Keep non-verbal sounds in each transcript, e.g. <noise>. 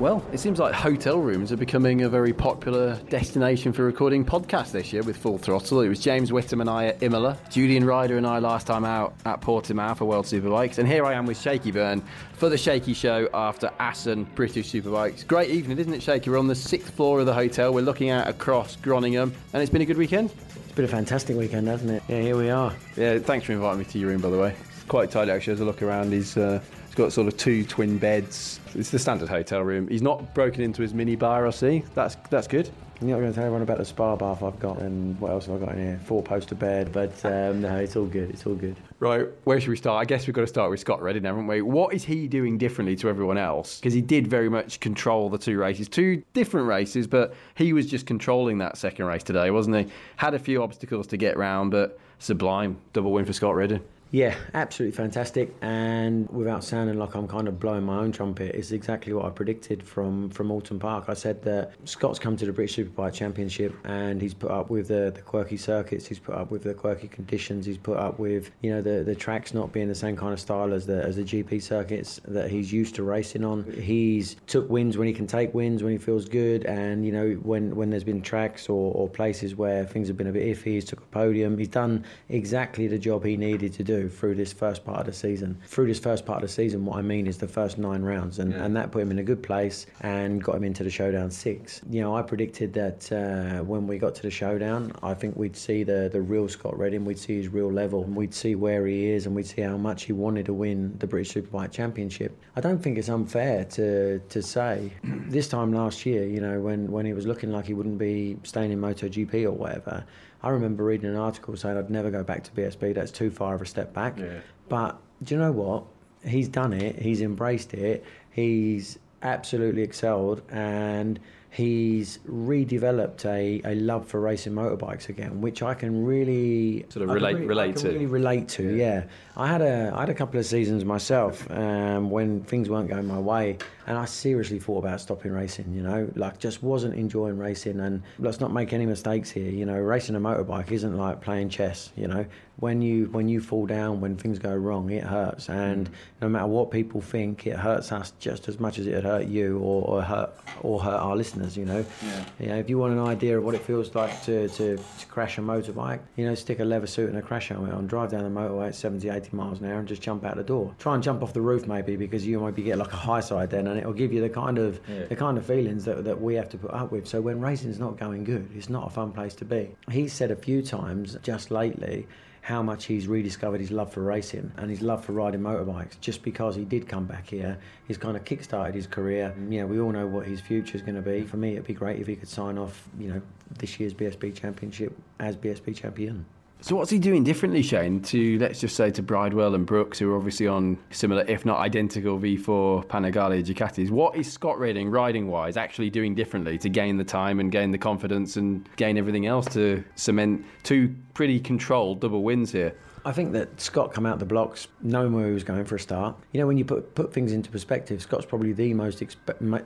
Well, it seems like hotel rooms are becoming a very popular destination for recording podcasts this year with Full Throttle. It was James Whitham and I at Imola, Julian Ryder and I last time out at Portimao for World Superbikes, and here I am with Shaky Byrne for the Shaky Show after Assen British Superbikes. Great evening, isn't it, Shaky? We're on the sixth floor of the hotel. We're looking out across Groningen, and it's been a good weekend. It's been a fantastic weekend, hasn't it? Yeah, here we are. Yeah, thanks for inviting me to your room, by the way. It's quite tidy actually as I look around. He's uh, he's got sort of two twin beds. It's the standard hotel room. He's not broken into his mini bar. I see. That's that's good. You're not going to tell everyone about the spa bath I've got and what else have I got in here? Four poster bed, but um, no, it's all good. It's all good. Right, where should we start? I guess we've got to start with Scott Redding, haven't we? What is he doing differently to everyone else? Because he did very much control the two races, two different races, but he was just controlling that second race today, wasn't he? Had a few obstacles to get round, but sublime double win for Scott Redding. Yeah, absolutely fantastic. And without sounding like I'm kind of blowing my own trumpet, it's exactly what I predicted from, from Oulton Park. I said that Scott's come to the British Superbike Championship and he's put up with the, the quirky circuits, he's put up with the quirky conditions, he's put up with you know the, the tracks not being the same kind of style as the as the GP circuits that he's used to racing on. He's took wins when he can take wins when he feels good, and you know when when there's been tracks or, or places where things have been a bit iffy, he's took a podium. He's done exactly the job he needed to do through this first part of the season. Through this first part of the season, what I mean is the first nine rounds, and, yeah. and that put him in a good place and got him into the showdown six. You know, I predicted that uh, when we got to the showdown, I think we'd see the, the real Scott Redding, we'd see his real level, and we'd see where he is, and we'd see how much he wanted to win the British Superbike Championship. I don't think it's unfair to to say this time last year, you know, when, when he was looking like he wouldn't be staying in MotoGP or whatever. I remember reading an article saying I'd never go back to BSB. That's too far of a step back. Yeah. But do you know what? He's done it. He's embraced it. He's absolutely excelled, and he's redeveloped a, a love for racing motorbikes again, which I can really sort of relate really, relate to. Really relate to, yeah. yeah. I had a I had a couple of seasons myself um, when things weren't going my way, and I seriously thought about stopping racing. You know, like just wasn't enjoying racing. And let's not make any mistakes here. You know, racing a motorbike isn't like playing chess. You know, when you when you fall down, when things go wrong, it hurts. And mm. no matter what people think, it hurts us just as much as it hurt you or, or hurt or hurt our listeners. You know, yeah. you know, if you want an idea of what it feels like to, to, to crash a motorbike, you know, stick a leather suit and a crash helmet on, drive down the motorway at 70, 80 miles an hour, and just jump out the door. Try and jump off the roof maybe because you might be get like a high side then, and it'll give you the kind of yeah. the kind of feelings that, that we have to put up with. So when racing's not going good, it's not a fun place to be. He said a few times just lately how much he's rediscovered his love for racing and his love for riding motorbikes just because he did come back here. He's kind of kick-started his career. You know, we all know what his future is going to be. For me, it'd be great if he could sign off, you know, this year's BSB Championship as BSB champion. So what's he doing differently, Shane, to let's just say to Bridewell and Brookes, who are obviously on similar, if not identical, V4 Panigale Ducatis? What is Scott Redding, riding wise, actually doing differently to gain the time and gain the confidence and gain everything else to cement two pretty controlled double wins here? I think that Scott come out the blocks knowing where he was going for a start. You know, when you put put things into perspective, Scott's probably the most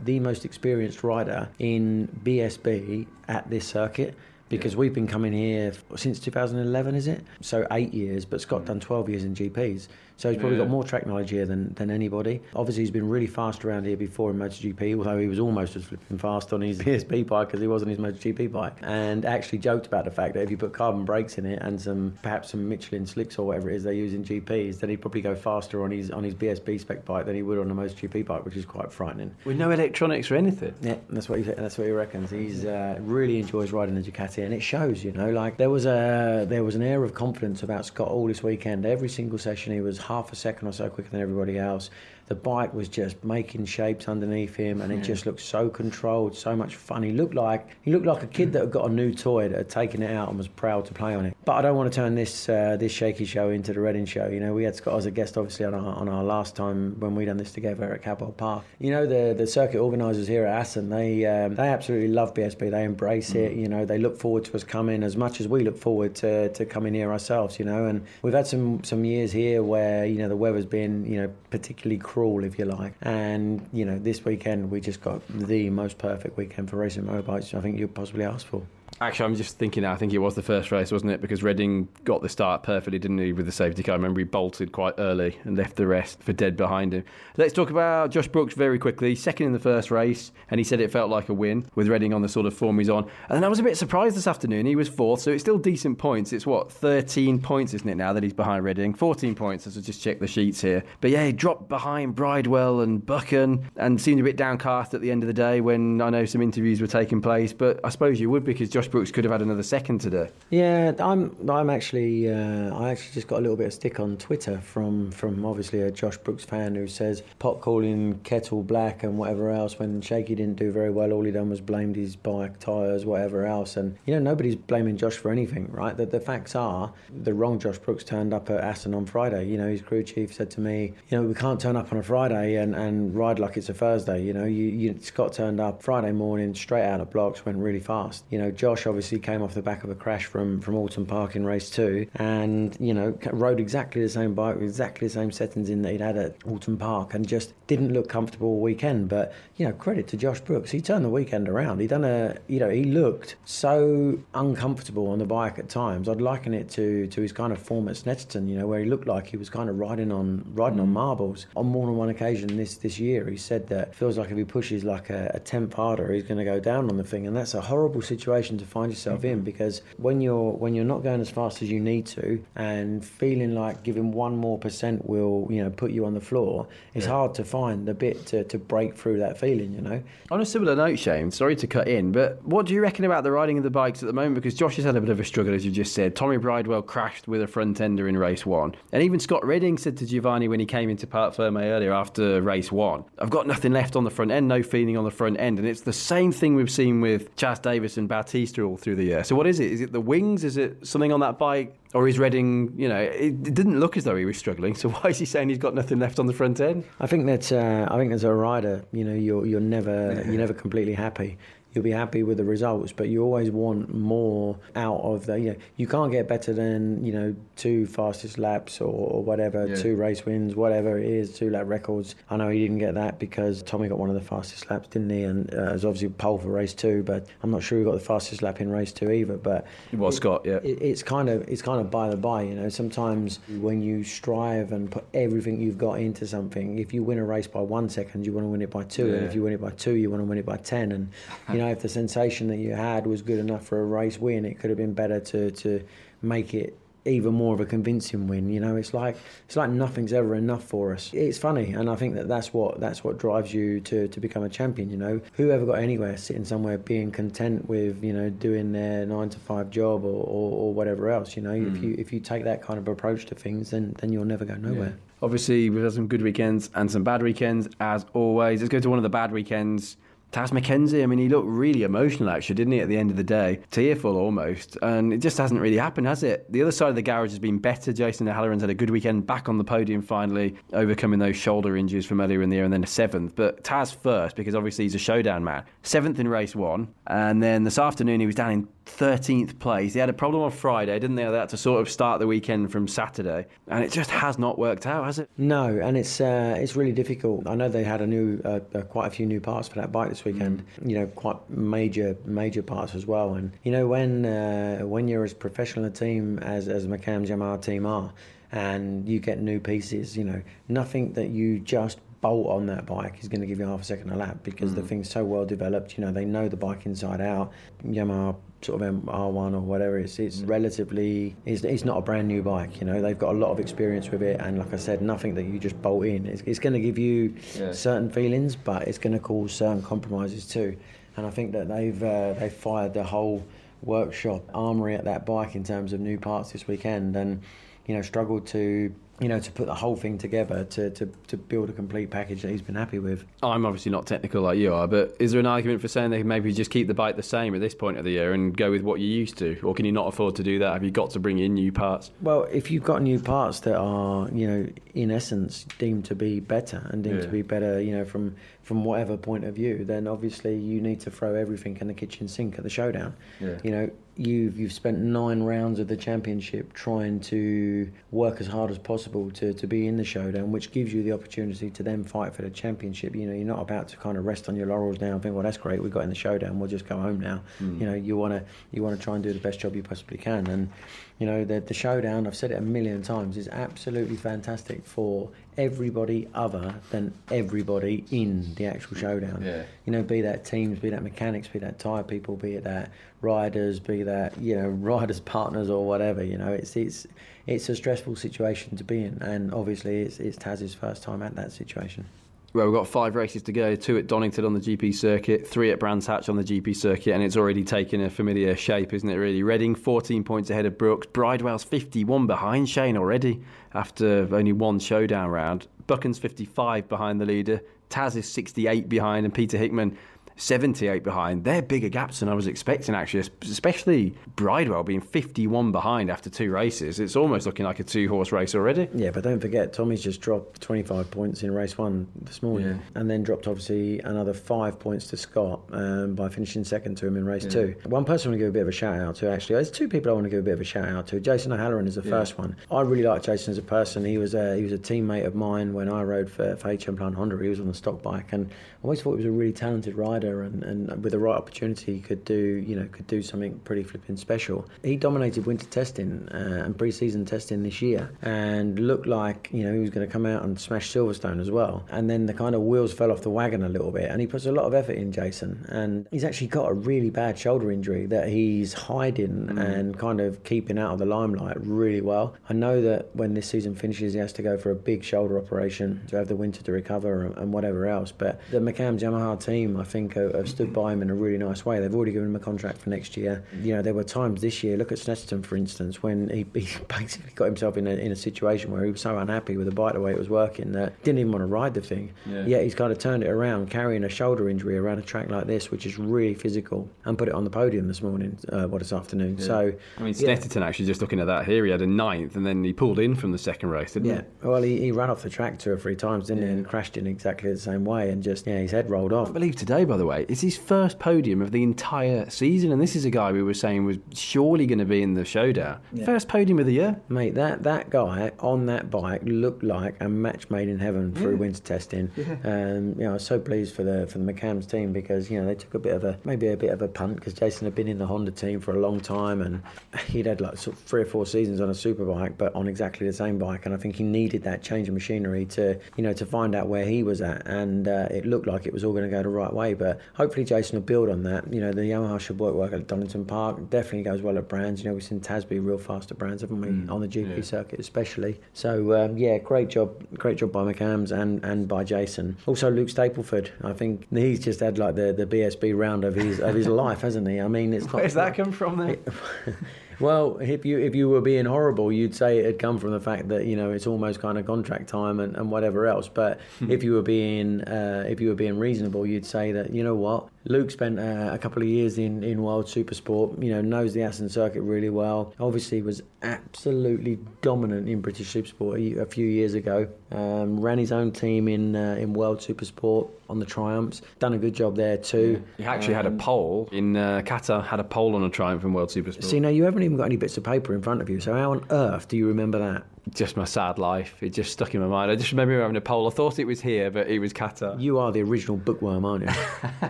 the most experienced rider in BSB at this circuit because we've been coming here since 2011, is it? So eight years, but Scott mm. done 12 years in GPs. So he's probably Yeah. got more track knowledge here than, than anybody. Obviously, he's been really fast around here before in MotoGP, although he was almost as flipping fast on his <laughs> BSB bike as he was on his MotoGP bike. And actually joked about the fact that if you put carbon brakes in it and some perhaps some Michelin slicks or whatever it is they use in GPs, then he'd probably go faster on his on his BSB spec bike than he would on a MotoGP bike, which is quite frightening. With no electronics or anything. Yeah, that's what he that's what he reckons. He's uh, really enjoys riding the Ducati, and it shows. You know, like there was a there was an air of confidence about Scott all this weekend. Every single session, he was half a second or so quicker than everybody else. The bike was just making shapes underneath him, and it just looked so controlled, so much fun. He looked like he looked like a kid that had got a new toy that had taken it out and was proud to play on it. But I don't want to turn this uh, this shaky show into the Redding show. You know, we had Scott as a guest, obviously, on our, on our last time when we done this together at Cadwell Park. You know, the the circuit organisers here at Assen, they um, they absolutely love BSB. They embrace it. You know, they look forward to us coming as much as we look forward to, to coming here ourselves. You know, and we've had some some years here where you know the weather's been you know particularly cruel, if you like. And you know, this weekend we just got the most perfect weekend for racing motorbikes I think you could possibly ask for. Actually, I'm just thinking now, I think it was the first race, wasn't it? Because Redding got the start perfectly, didn't he, with the safety car? I remember he bolted quite early and left the rest for dead behind him. Let's talk about Josh Brookes very quickly. Second in the first race, and he said it felt like a win with Redding on the sort of form he's on. And then I was a bit surprised this afternoon. He was fourth, so it's still decent points. It's what, 13 points, isn't it, now that he's behind Redding? 14 points, as I just checked the sheets here. But yeah, he dropped behind Bridewell and Buchan and seemed a bit downcast at the end of the day when I know some interviews were taking place. But I suppose you would because Josh Brookes could have had another second today. Yeah, I'm. I'm actually. Uh, I actually just got a little bit of stick on Twitter from from obviously a Josh Brookes fan who says pot calling kettle black and whatever else. When Shaky didn't do very well, all he done was blamed his bike tyres, whatever else. And you know nobody's blaming Josh for anything, right? The, the facts are the wrong Josh Brooks turned up at Assen on Friday. You know his crew chief said to me, you know we can't turn up on a Friday and, and ride like it's a Thursday. You know you, you Scott turned up Friday morning straight out of blocks, went really fast. You know Josh obviously came off the back of a crash from from Oulton Park in race two, and you know rode exactly the same bike with exactly the same settings in that he'd had at Oulton Park, and just didn't look comfortable all weekend. But you know credit to Josh Brookes, he turned the weekend around. He done a you know he looked so uncomfortable on the bike at times. I'd liken it to to his kind of form at Snetterton, you know, where he looked like he was kind of riding on riding on mm-hmm. marbles. On more than one occasion this this year, he said that feels like if he pushes like a, a tenth harder, he's going to go down on the thing, and that's a horrible situation to find yourself in mm-hmm. because when you're when you're not going as fast as you need to and feeling like giving one more percent will you know put you on the floor, it's hard to find the bit to, to break through that feeling. You know. On a similar note, Shane, sorry to cut in, but what do you reckon about the riding of the bikes at the moment? Because Josh has had a bit of a struggle, as you just said. Tommy Bridewell crashed with a front ender in race one. And even Scott Redding said to Giovanni when he came into Parc Ferme earlier after race one, I've got nothing left on the front end, no feeling on the front end. And it's the same thing we've seen with Chaz Davies and Bautista all through the year. So what is it? Is it the wings? Is it something on that bike? Or is Redding, you know, it, it didn't look as though he was struggling. So <laughs> why is he saying he's got nothing left on the front end? I think that uh, I think as a rider, you know, you're you're never you're never completely happy. You'll be happy with the results, but you always want more out of the. You know, you can't get better than you know two fastest laps or, or whatever, Yeah. two race wins, whatever it is, two lap records. I know he didn't get that because Tommy got one of the fastest laps, didn't he? And uh, was obviously pole for race two, but I'm not sure he got the fastest lap in race two either. But It was Scott, yeah. it, it's kind of it's kind of by the by, you know. Sometimes when you strive and put everything you've got into something, if you win a race by one second, you want to win it by two, and if you win it by two, you want to win it by ten. And you <laughs> know, if the sensation that you had was good enough for a race win, it could have been better to to make it even more of a convincing win. You know, it's like it's like nothing's ever enough for us. It's funny, and I think that that's what that's what drives you to to become a champion. You know, whoever got anywhere sitting somewhere being content with you know doing their nine to five job or, or, or whatever else. You know, if hmm. you if you take that kind of approach to things, then then you'll never go nowhere. Obviously, we've had some good weekends and some bad weekends, as always. Let's go to one of the bad weekends. Taz McKenzie, I mean, he looked really emotional, actually, didn't he, at the end of the day? Tearful almost. And it just hasn't really happened, has it? The other side of the garage has been better. Jason O'Halloran's had a good weekend, back on the podium finally, overcoming those shoulder injuries from earlier in the year, and then a seventh. But Taz first, because obviously he's a showdown man. Seventh in race one. And then this afternoon, he was down in 13th place. They had a problem on Friday, didn't they? They had to sort of start the weekend from Saturday, and it just has not worked out, has it? No, and it's uh, it's really difficult. I know they had a new, uh, uh, quite a few new parts for that bike this weekend. Mm. You know, quite major major parts as well. And you know, when uh, when you're as professional a team as as McAMS Yamaha team are, and you get new pieces, you know, nothing that you just bolt on that bike is going to give you half a second a lap because mm. the thing's so well developed. You know, they know the bike inside out. Yamaha sort of R1 or whatever it's it's mm. relatively it's, it's not a brand new bike you know they've got a lot of experience with it and like I said nothing that you just bolt in it's, it's going to give you yeah. certain feelings but it's going to cause certain compromises too and I think that they've uh, they've fired the whole workshop armory at that bike in terms of new parts this weekend and you know struggled to you know, to put the whole thing together to, to, to build a complete package that he's been happy with. I'm obviously not technical like you are, but is there an argument for saying they can maybe just keep the bike the same at this point of the year and go with what you used to? Or can you not afford to do that? Have you got to bring in new parts? Well, if you've got new parts that are, you know, in essence deemed to be better and deemed yeah. to be better, you know, from from whatever point of view, then obviously you need to throw everything in the kitchen sink at the showdown. Yeah. You know, you've you've spent nine rounds of the championship trying to work as hard as possible to, to be in the showdown, which gives you the opportunity to then fight for the championship. You know, you're not about to kind of rest on your laurels now and think, well, that's great, we got in the showdown, we'll just go home now. Mm. You know, you want to you want to try and do the best job you possibly can, and you know, the the showdown. I've said it a million times is absolutely fantastic for everybody other than everybody in the actual showdown. Yeah. You know, be that teams, be that mechanics, be that tyre people, be it that riders, be that you know <laughs> riders partners or whatever. You know, it's it's it's a stressful situation to be in, and obviously it's it's Taz's first time at that situation. Well, we've got five races to go two at Donington on the GP circuit, three at Brands Hatch on the GP circuit, and it's already taken a familiar shape, isn't it, really? Redding 14 points ahead of Brookes, Bridewell's 51 behind Shane already after only one showdown round. Buchan's 55 behind the leader, Taz is 68 behind, and Peter Hickman 78 behind. They're bigger gaps than I was expecting, actually, especially Bridewell being 51 behind after two races. It's almost looking like a two horse race already. Yeah, but don't forget, Tommy's just dropped 25 points in race one this morning yeah. and then dropped, obviously, another five points to Scott um, by finishing second to him in race yeah. two. One person I want to give a bit of a shout out to, actually. There's two people I want to give a bit of a shout out to. Jason O'Halloran is the yeah. first one. I really like Jason as a person. He was a, he was a teammate of mine when I rode for, for HM Plant Honda. He was on the stock bike and I always thought he was a really talented rider and, and with the right opportunity could do you know could do something pretty flipping special. He dominated winter testing uh, and pre-season testing this year and looked like you know he was going to come out and smash Silverstone as well. And then the kind of wheels fell off the wagon a little bit and he puts a lot of effort in Jason and he's actually got a really bad shoulder injury that he's hiding mm. and kind of keeping out of the limelight really well. I know that when this season finishes he has to go for a big shoulder operation to have the winter to recover and, and whatever else but the McAMS Yamaha team, I think, have, have, stood by him in a really nice way. They've already given him a contract for next year. You know, there were times this year, look at Snetterton, for instance, when he, he <laughs> basically got himself in a, in a situation where he was so unhappy with the bike the way it was working that didn't even want to ride the thing. Yeah. Yet he's kind of turned it around, carrying a shoulder injury around a track like this, which is really physical, and put it on the podium this morning, uh, what, this afternoon. Yeah. So, I mean, Snetterton yeah. actually, just looking at that here, he had a ninth, and then he pulled in from the second race, didn't yeah. he? Well, he, he ran off the track two or three times, didn't he, and crashed in exactly the same way, and just, yeah, his head rolled off. I believe today, by the way, it's his first podium of the entire season, and this is a guy we were saying was surely going to be in the showdown. Yeah. First podium of the year, mate. That that guy on that bike looked like a match made in heaven through yeah. winter testing. Yeah. Um, you know, I was so pleased for the for the McAMS team because you know they took a bit of a maybe a bit of a punt because Jason had been in the Honda team for a long time and <laughs> he'd had like sort of three or four seasons on a superbike, but on exactly the same bike, and I think he needed that change of machinery to you know to find out where he was at, and uh, it looked like it was all going to go the right way. But hopefully Jason will build on that. You know, the Yamaha should work well at Donington Park. Definitely goes well at Brands. You know, we've seen Tasby real fast at Brands, haven't we? Mm, on the GP yeah. circuit, especially. So um, yeah, great job, great job by McAMS and, and by Jason. Also Luke Stapleford. I think he's just had like the, the BSB round of his of his <laughs> life, hasn't he? I mean, it's where's that come from? Then? <laughs> Well, if you if you were being horrible, you'd say it had come from the fact that you know it's almost kind of contract time and, and whatever else. But Hmm. if you were being uh, if you were being reasonable, you'd say that you know what Luke spent uh, a couple of years in, in World Supersport. You know knows the Assen circuit really well. Obviously was absolutely dominant in British Supersport a, a few years ago. Um, ran his own team in uh, in World Supersport on the Triumphs. Done a good job there too. He actually had a pole in uh, Qatar, had a pole on a Triumph in World Supersport. See now you haven't even got any bits of paper in front of you. So how on earth do you remember that? Just my sad life. It just stuck in my mind. I just remember having a pole. I thought it was here, but it was Qatar. You are the original bookworm, aren't you?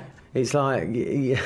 <laughs> it's like, <laughs> you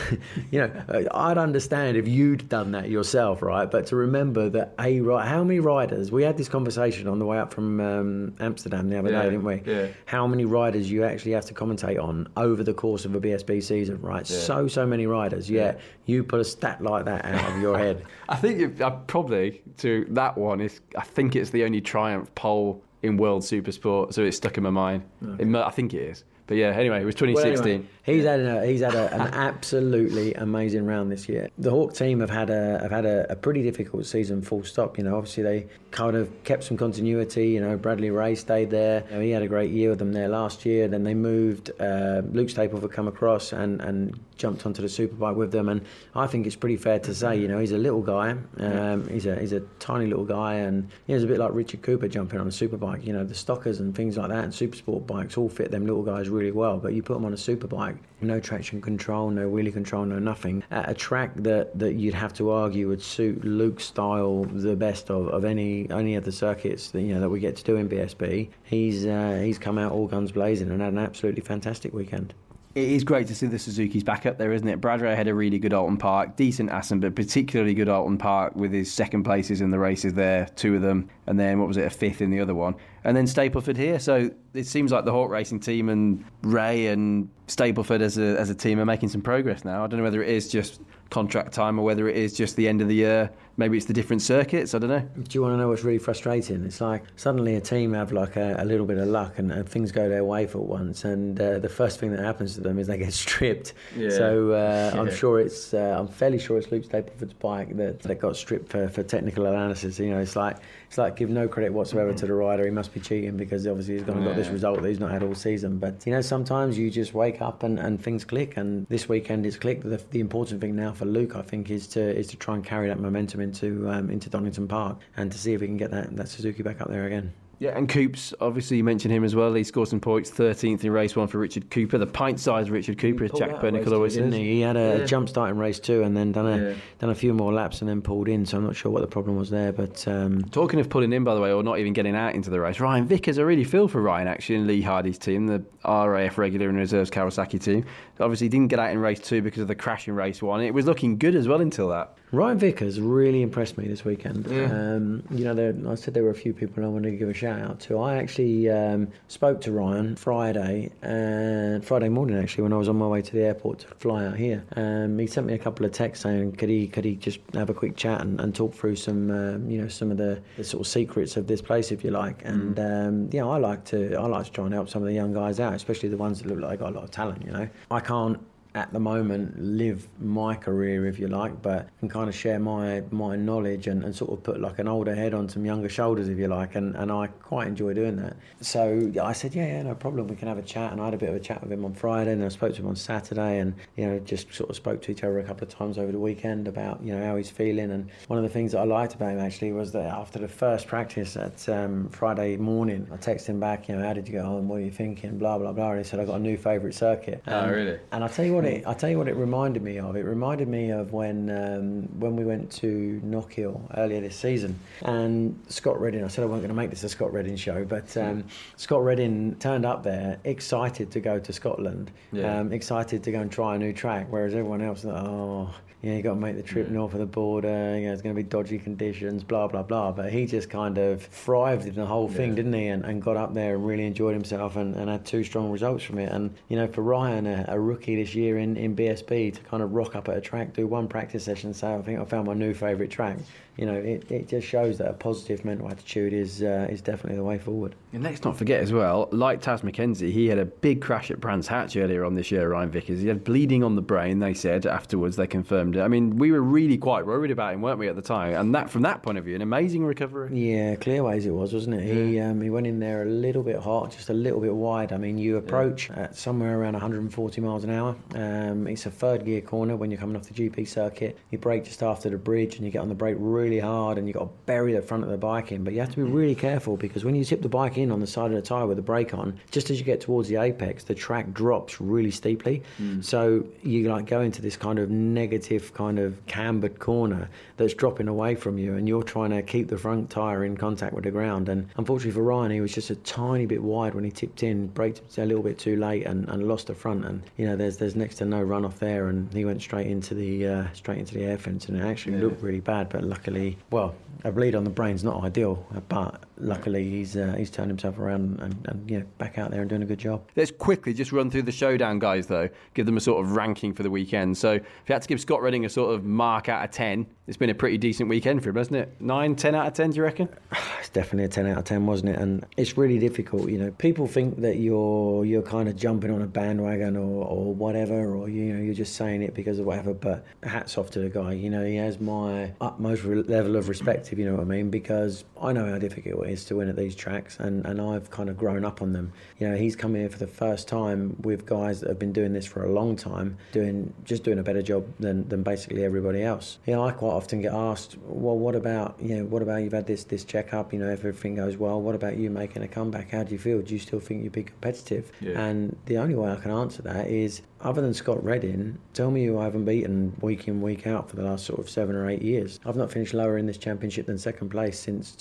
know, I'd understand if you'd done that yourself, right? But to remember that a ri- how many riders? We had this conversation on the way up from um, Amsterdam the other Yeah, day, didn't we? yeah. How many riders you actually have to commentate on over the course of a BSB season, right? Yeah. So so many riders. Yeah. you put a stat like that out of your <laughs> head. I think it, I probably to that one is. I think it's the only Triumph pole in World Supersport, so it's stuck in my mind. It I think it is. But yeah, anyway, it was Well, 2016. anyway, he's had a, he's had a, an <laughs> absolutely amazing round this year. The Hawk team have had a have had a, a pretty difficult season. Full stop. You know, obviously they kind of kept some continuity. You know, Bradley Ray stayed there. You know, he had a great year with them there last year. Then they moved. Uh, Luke Stapleford come across and and jumped onto the superbike with them. And I think it's pretty fair to say, you know, he's a little guy. Um, he's a he's a tiny little guy, and know, he's a bit like Richard Cooper jumping on a superbike. You know, the stockers and things like that, and super sport bikes all fit them little guys really well. But you put them on a superbike, no traction control, no wheelie control, no nothing, at a track that, that you'd have to argue would suit Luke's style the best of, of any any of the circuits that you know that we get to do in BSB. He's uh, he's come out all guns blazing and had an absolutely fantastic weekend. It is great to see the Suzuki's back up there, isn't it? Brad Ray had a really good Oulton Park, decent Assen, but particularly good Oulton Park with his second places in the races there, two of them, and then what was it, a fifth in the other one, and then Stapleford here. So it seems like the Hawk Racing team and Ray and Stapleford as a as a team are making some progress now. I don't know whether it is just contract time or whether it is just the end of the year. Maybe it's the different circuits. I don't know. Do you want to know what's really frustrating? It's like suddenly a team have like a, a little bit of luck and, and things go their way for once, and uh, the first thing that happens to them is they get <laughs> stripped. Yeah. So uh, I'm Yeah. sure it's uh, I'm fairly sure it's Luke Stapleford's bike that, that got stripped for, for technical analysis. You know, it's like it's like give no credit whatsoever to the rider. He must be cheating because obviously he's gone and got this result that he's not had all season. But you know, sometimes you just wake up and, and things click. And this weekend it's clicked. The, the important thing now for Luke, I think, is to is to try and carry that momentum into um, into Donington Park and to see if he can get that, that Suzuki back up there again. Yeah, and Coops, obviously you mentioned him as well. He scored some points, 13th in race one for Richard Cooper. The pint-sized Richard Cooper, as Jack out of race Bernicle always didn't says. he? He had a Yeah. jump start in race two and then done a Yeah. done a few more laps and then pulled in. So I'm not sure what the problem was there, but um, Talking of pulling in, by the way, or not even getting out into the race, Ryan Vickers, I really feel for Ryan actually in Lee Hardy's team, the RAF regular and reserves Kawasaki team. Obviously, didn't get out in race two because of the crash in race one. It was looking good as well until that. Ryan Vickers really impressed me this weekend. Um, you know, there, I said there were a few people I wanted to give a shout out to. I actually um, spoke to Ryan Friday and Friday morning actually when I was on my way to the airport to fly out here. Um, he sent me a couple of texts saying could he could he just have a quick chat and, and talk through some um, you know some of the, the sort of secrets of this place if you like. And um, yeah, I like to I like to try and help some of the young guys out, especially the ones that look like they got a lot of talent. You know, I can't at the moment live my career if you like but can kind of share my my knowledge and, and sort of put like an older head on some younger shoulders if you like and, and I quite enjoy doing that. So I said yeah yeah no problem we can have a chat and I had a bit of a chat with him on Friday and I spoke to him on Saturday and you know just sort of spoke to each other a couple of times over the weekend about you know how he's feeling and one of the things that I liked about him actually was that after the first practice at um, Friday morning I texted him back you know how did you get on? What are you thinking? Blah blah blah and he said I got a new favourite circuit. Oh, really? and I tell you what it, I tell you what it reminded me of. It reminded me of when um, when we went to Knockhill earlier this season, and Scott Redding. I said I wasn't going to make this a Scott Redding show, but um, Scott Redding turned up there excited to go to Scotland, Yeah. um, excited to go and try a new track, whereas everyone else, was oh. Yeah, you got to make the trip north of the border. You know, it's going to be dodgy conditions, blah blah blah. But he just kind of thrived in the whole thing, didn't he? And, and got up there and really enjoyed himself and, and had two strong results from it. And you know, for Ryan, a, a rookie this year in, in BSB, to kind of rock up at a track, do one practice session, say I think I found my new favourite track. You know, it, it just shows that a positive mental attitude is uh, is definitely the way forward. And let's not forget as well, like Taz McKenzie, he had a big crash at Brands Hatch earlier on this year, Ryan Vickers. He had bleeding on the brain, they said afterwards, they confirmed it. I mean, we were really quite worried about him, weren't we, at the time? And that, from that point of view, an amazing recovery. Yeah, Clearways it was, wasn't it? Yeah. He um, he went in there a little bit hot, just a little bit wide. I mean, you approach yeah. at somewhere around 140 miles an hour. Um, it's a third gear corner when you're coming off the GP circuit. You brake just after the bridge, and you get on the brake really hard, and you've got to bury the front of the bike in. But you have to be really careful because when you tip the bike in on the side of the tyre with the brake on, just as you get towards the apex, the track drops really steeply. Mm. So you like go into this kind of negative, kind of cambered corner that's dropping away from you, and you're trying to keep the front tyre in contact with the ground. And unfortunately for Ryan, he was just a tiny bit wide when he tipped in, braked a little bit too late, and, and lost the front. And you know, there's there's next to no runoff there, and he went straight into the uh, straight into the air fence, and it actually yeah. looked really bad. But luckily, well, a bleed on the brain's not ideal, but luckily he's uh, he's turned himself around and, and you know back out there and doing a good job. Let's quickly just run through the showdown guys though, give them a sort of ranking for the weekend. So if you had to give Scott Redding a sort of mark out of ten, it's been a pretty decent weekend for him, hasn't it? Nine, ten out of ten, do you reckon? <sighs> It's definitely a ten out of ten, wasn't it? And it's really difficult. You know, people think that you're you're kind of jumping on a bandwagon or, or whatever, or you know you're just saying it because of whatever. But hats off to the guy. You know, he has my utmost level of respect, if you know what I mean, because I know how difficult it is to win at these tracks, and, and I've kind of grown up on them. You know, he's come here for the first time with guys that have been doing this for a long time, doing just doing a better job than, than basically everybody else. You know, I quite often get asked, well, what about you know, what about you've had this this checkup? You know, if everything goes well, what about you making a comeback? How do you feel? Do you still think you'd be competitive? Yeah. And the only way I can answer that is other than Scott Redding, tell me who I haven't beaten week in, week out for the last sort of seven or eight years. I've not finished lower in this championship than second place since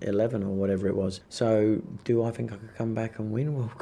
2011 or whatever it was. So, do I think I could come back and win? <laughs>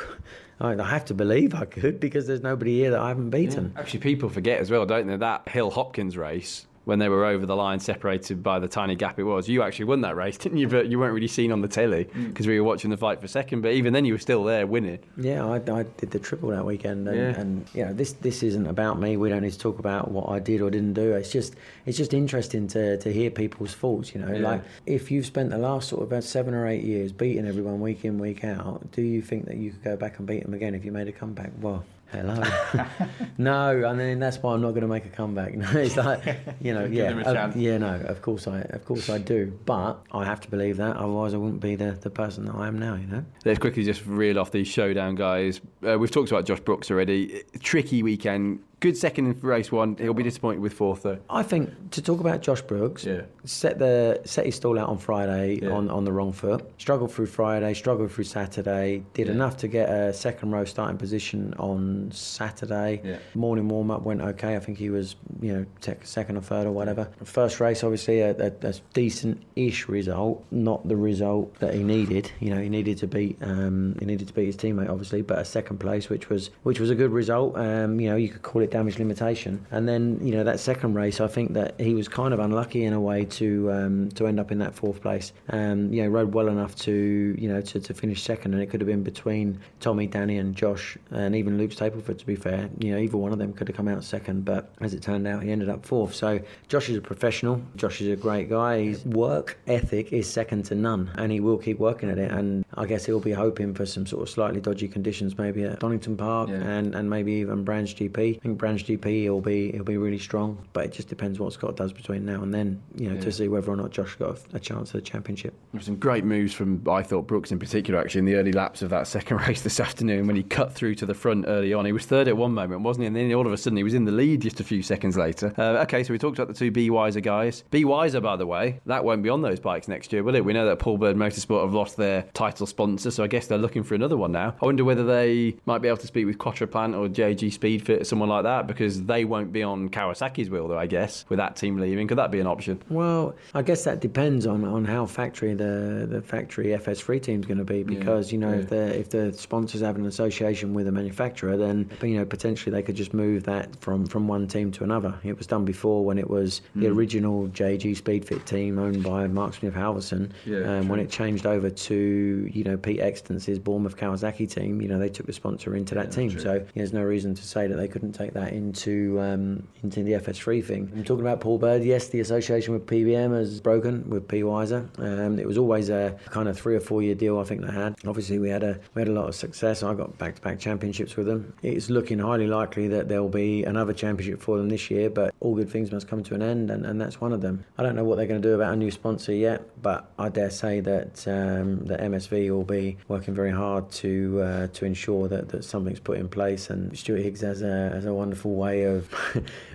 Well, I have to believe I could because there's nobody here that I haven't beaten. Yeah. Actually, people forget as well, don't they? That Hill Hopkins race when they were over the line, separated by the tiny gap it was. You actually won that race, <laughs> didn't you? But you weren't really seen on the telly because mm. we were watching the fight for second. But even then, you were still there winning. Yeah, I, I did the triple that weekend, and, yeah. and you know, this this isn't about me. We don't need to talk about what I did or didn't do. It's just it's just interesting to, to hear people's thoughts. You know, yeah. like if you've spent the last sort of about seven or eight years beating everyone week in week out, do you think that you could go back and beat them again if you made a comeback? Well hello. <laughs> no, I mean that's why I'm not going to make a comeback. <laughs> No, it's like you know, <laughs> yeah, uh, yeah, no, of course I, of course I do, but I have to believe that, otherwise I wouldn't be the, the person that I am now. You know. Let's quickly just reel off these showdown guys. Uh, we've talked about Josh Brookes already. Tricky weekend good second in race one. He'll be disappointed with fourth though. I think to talk about Josh Brookes, yeah. set the set his stall out on Friday yeah. on, on the wrong foot. Struggled through Friday, struggled through Saturday. Did yeah. enough to get a second row starting position on Saturday. Morning warm up went okay. I think he was you know second or third or whatever. First race, obviously a, a, a decent-ish result, not the result that he needed. You know he needed to beat um, he needed to beat his teammate obviously, but a second place, which was which was a good result. Um, you know you could call it damage limitation. And then you know that second race, I think that he was kind of unlucky in a way to um, to end up in that fourth place. Um, you know, rode well enough to you know to, to finish second, and it could have been between Tommy, Danny, and Josh, and even Luke Stapleford. To be fair, you know, either one of them could have come out second, but as it turned out, he ended up fourth. So Josh is a professional. Josh is a great guy. His work ethic is second to none, and he will keep working at it. And I guess he'll be hoping for some sort of slightly dodgy conditions, maybe at Donington Park yeah. and, and maybe even Brands GP. Think Brands GP he'll be he'll be really strong, but it just depends what Scott does between now and then. You know, yeah. to see whether or not Josh got a, chance at the championship. There were some great moves from I thought Brookes in particular actually in the early laps of that second <laughs> race this afternoon when he cut through to the front early on. He was third at one moment, wasn't he? And then all of a sudden he was in the lead just a few seconds later. Uh, okay, so we talked about the two Be Wiser guys. Be Wiser, by the way, that won't be on those bikes next year, will it? We know that Paul Bird Motorsport have lost their title sponsor, so I guess they're looking for another one now. I wonder whether they might be able to speak with Quattro Plant or JG Speedfit or someone like that because they won't be on Kawasaki's wheel, though. I guess with that team leaving, could that be an option? Well, I guess that depends on, on how factory the the factory FS3 team's going to be because yeah. you know yeah. if the if the sponsors have an association with a manufacturer, then you know potentially they could just move that from from one team to another. It was done before when it was mm. the hmm. original JG Speedfit team owned by Mark Smith Halverson. Yeah, um, when it changed over to you know Pete Extance's Bournemouth Kawasaki team, you know they took the sponsor into that team. True. So there's no reason to say that they couldn't take that into um, into the FS3 thing. I'm talking about Paul Bird. Yes, the association with PBM has broken with Be Wiser. Um, it was always a kind of three or four year deal. I think they had. Obviously, we had a we had a lot of success. I got back to back championships with them. It's looking highly likely that there'll be another championship for them this year. But all good things must come to an end, and, and that's one of them. I don't know what they're going to do about a new sponsor yet, but I dare say that um, that MSV will be working very hard to uh, to ensure that, that something's put in place. And Stuart Higgs has a has a wonderful way of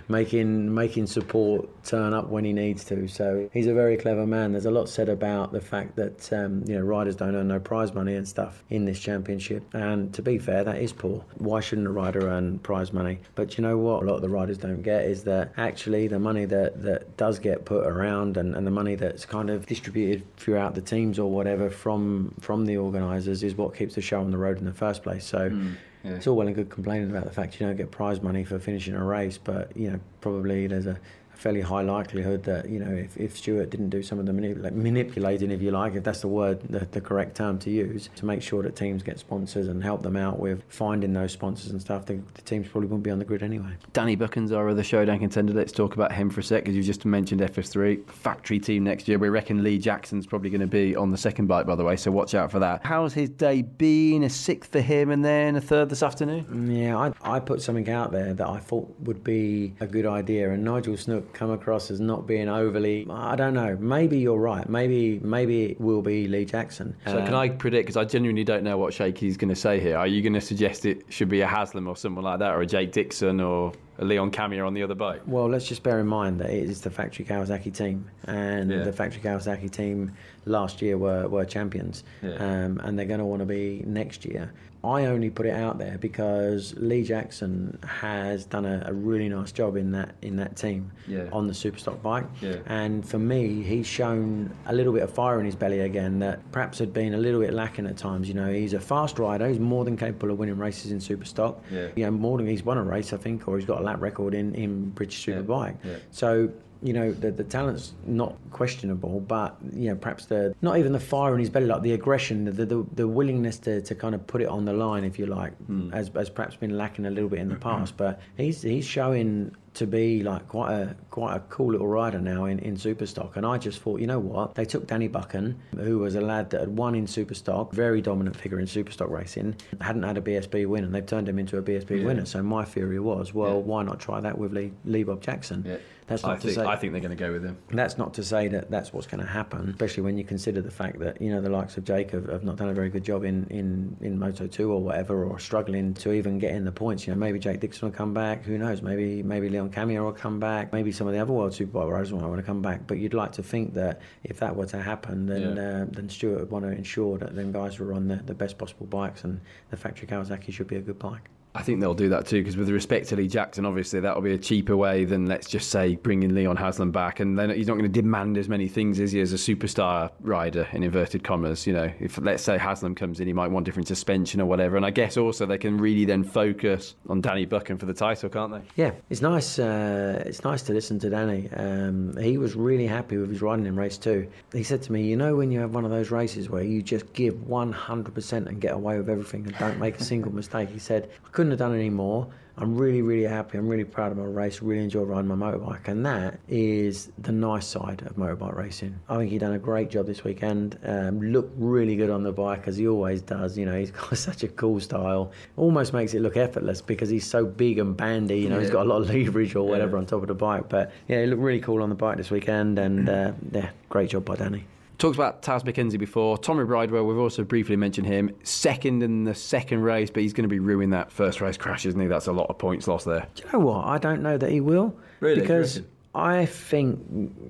making making support turn up when he needs to. So he's a very clever man. There's a lot said about the fact that um, you know riders don't earn no prize money and stuff in this championship. And to be fair, that is poor. Why shouldn't a rider earn prize money? But you know what? A lot of the riders don't get is that actually the money that that does get put around and, and the money that's kind of distributed throughout the teams or whatever from from the organisers is what keeps the show on the road in the first place. So. Mm. Yeah. It's all well and good complaining about the fact you don't get prize money for finishing a race, but you know probably there's a fairly high likelihood that you know if, if Stuart didn't do some of the manip- manipulating, if you like, if that's the word, the, the, correct term to use, to make sure that teams get sponsors and help them out with finding those sponsors and stuff, the, the teams probably wouldn't be on the grid anyway. Danny Buchan's our other showdown contender. Let's talk about him for a sec, because you just mentioned FS3 factory team next year. We reckon Lee Jackson's probably going to be on the second bike, by the way, so watch out for that. How's his day been? A sixth for him, and then a third this afternoon. Yeah, I, I put something out there that I thought would be a good idea, and Nigel Snook come across as not being overly. I don't know. Maybe you're right. Maybe maybe it will be Lee Jackson. So can I predict? Because I genuinely don't know what Shaky's going to say here. Are you going to suggest it should be a Haslam or someone like that, or a Jake Dixon or a Leon Camier on the other bike? Well, let's just bear in mind that it is the factory Kawasaki team, and yeah. the factory Kawasaki team last year were, were champions, yeah. um, and they're going to want to be next year. I only put it out there because Lee Jackson has done a, a really nice job in that in that team yeah. on the Superstock bike, yeah. and for me, he's shown a little bit of fire in his belly again that perhaps had been a little bit lacking at times. You know, he's a fast rider; he's more than capable of winning races in Superstock. Yeah. You know, more than he's won a race, I think, or he's got a lap record in in British Superbike. So you know the, the talent's not questionable, but you know perhaps the not even the fire in his belly, like the aggression, the the, the willingness to, to kind of put it on the line, if you like, mm. has, has perhaps been lacking a little bit in the past. But he's he's showing to be like quite a quite a cool little rider now in, in Superstock. And I just thought, you know what? They took Danny Buchan, who was a lad that had won in Superstock, very dominant figure in Superstock racing, hadn't had a BSB win, and they've turned him into a BSB yeah. winner. So my theory was, well, yeah. why not try that with Lee, Lee Bob Jackson? Yeah. That's not I to think, say. I think they're going to go with him. That's not to say that that's what's going to happen, especially when you consider the fact that you know the likes of Jake have, have not done a very good job in, in, in Moto two or whatever, or struggling to even get in the points. You know, maybe Jake Dixon will come back. Who knows? Maybe maybe Leon Camier will come back. Maybe some of the other World Superbike riders might want to come back. But you'd like to think that if that were to happen, then yeah. uh, then Stuart would want to ensure that them guys were on the, the best possible bikes, and the factory Kawasaki should be a good bike. I think they'll do that too because with respect to Lee Jackson, obviously that'll be a cheaper way than let's just say bringing Leon Haslam back, and then he's not going to demand as many things as he as a superstar rider in inverted commas. You know, if let's say Haslam comes in, he might want different suspension or whatever, and I guess also they can really then focus on Danny Buchan for the title, can't they? Yeah, it's nice. Uh, it's nice to listen to Danny. Um, he was really happy with his riding in race two. He said to me, "You know, when you have one of those races where you just give 100% and get away with everything and don't make a single mistake," he said, "I couldn't have done any more. I'm really, really happy. I'm really proud of my race. Really enjoy riding my motorbike, and that is the nice side of motorbike racing. I think he done a great job this weekend. Um, looked really good on the bike as he always does. You know, he's <laughs> got such a cool style. Almost makes it look effortless because he's so big and bandy. You know, yeah. he's got a lot of leverage or whatever yeah. on top of the bike. But yeah, he looked really cool on the bike this weekend, and uh, yeah, great job by Danny. Talked about Taz McKenzie before. Tommy Bridewell, we've also briefly mentioned him. Second in the second race, but he's going to be ruining that first race crash, isn't he? That's a lot of points lost there. Do you know what? I don't know that he will. Really? Because I think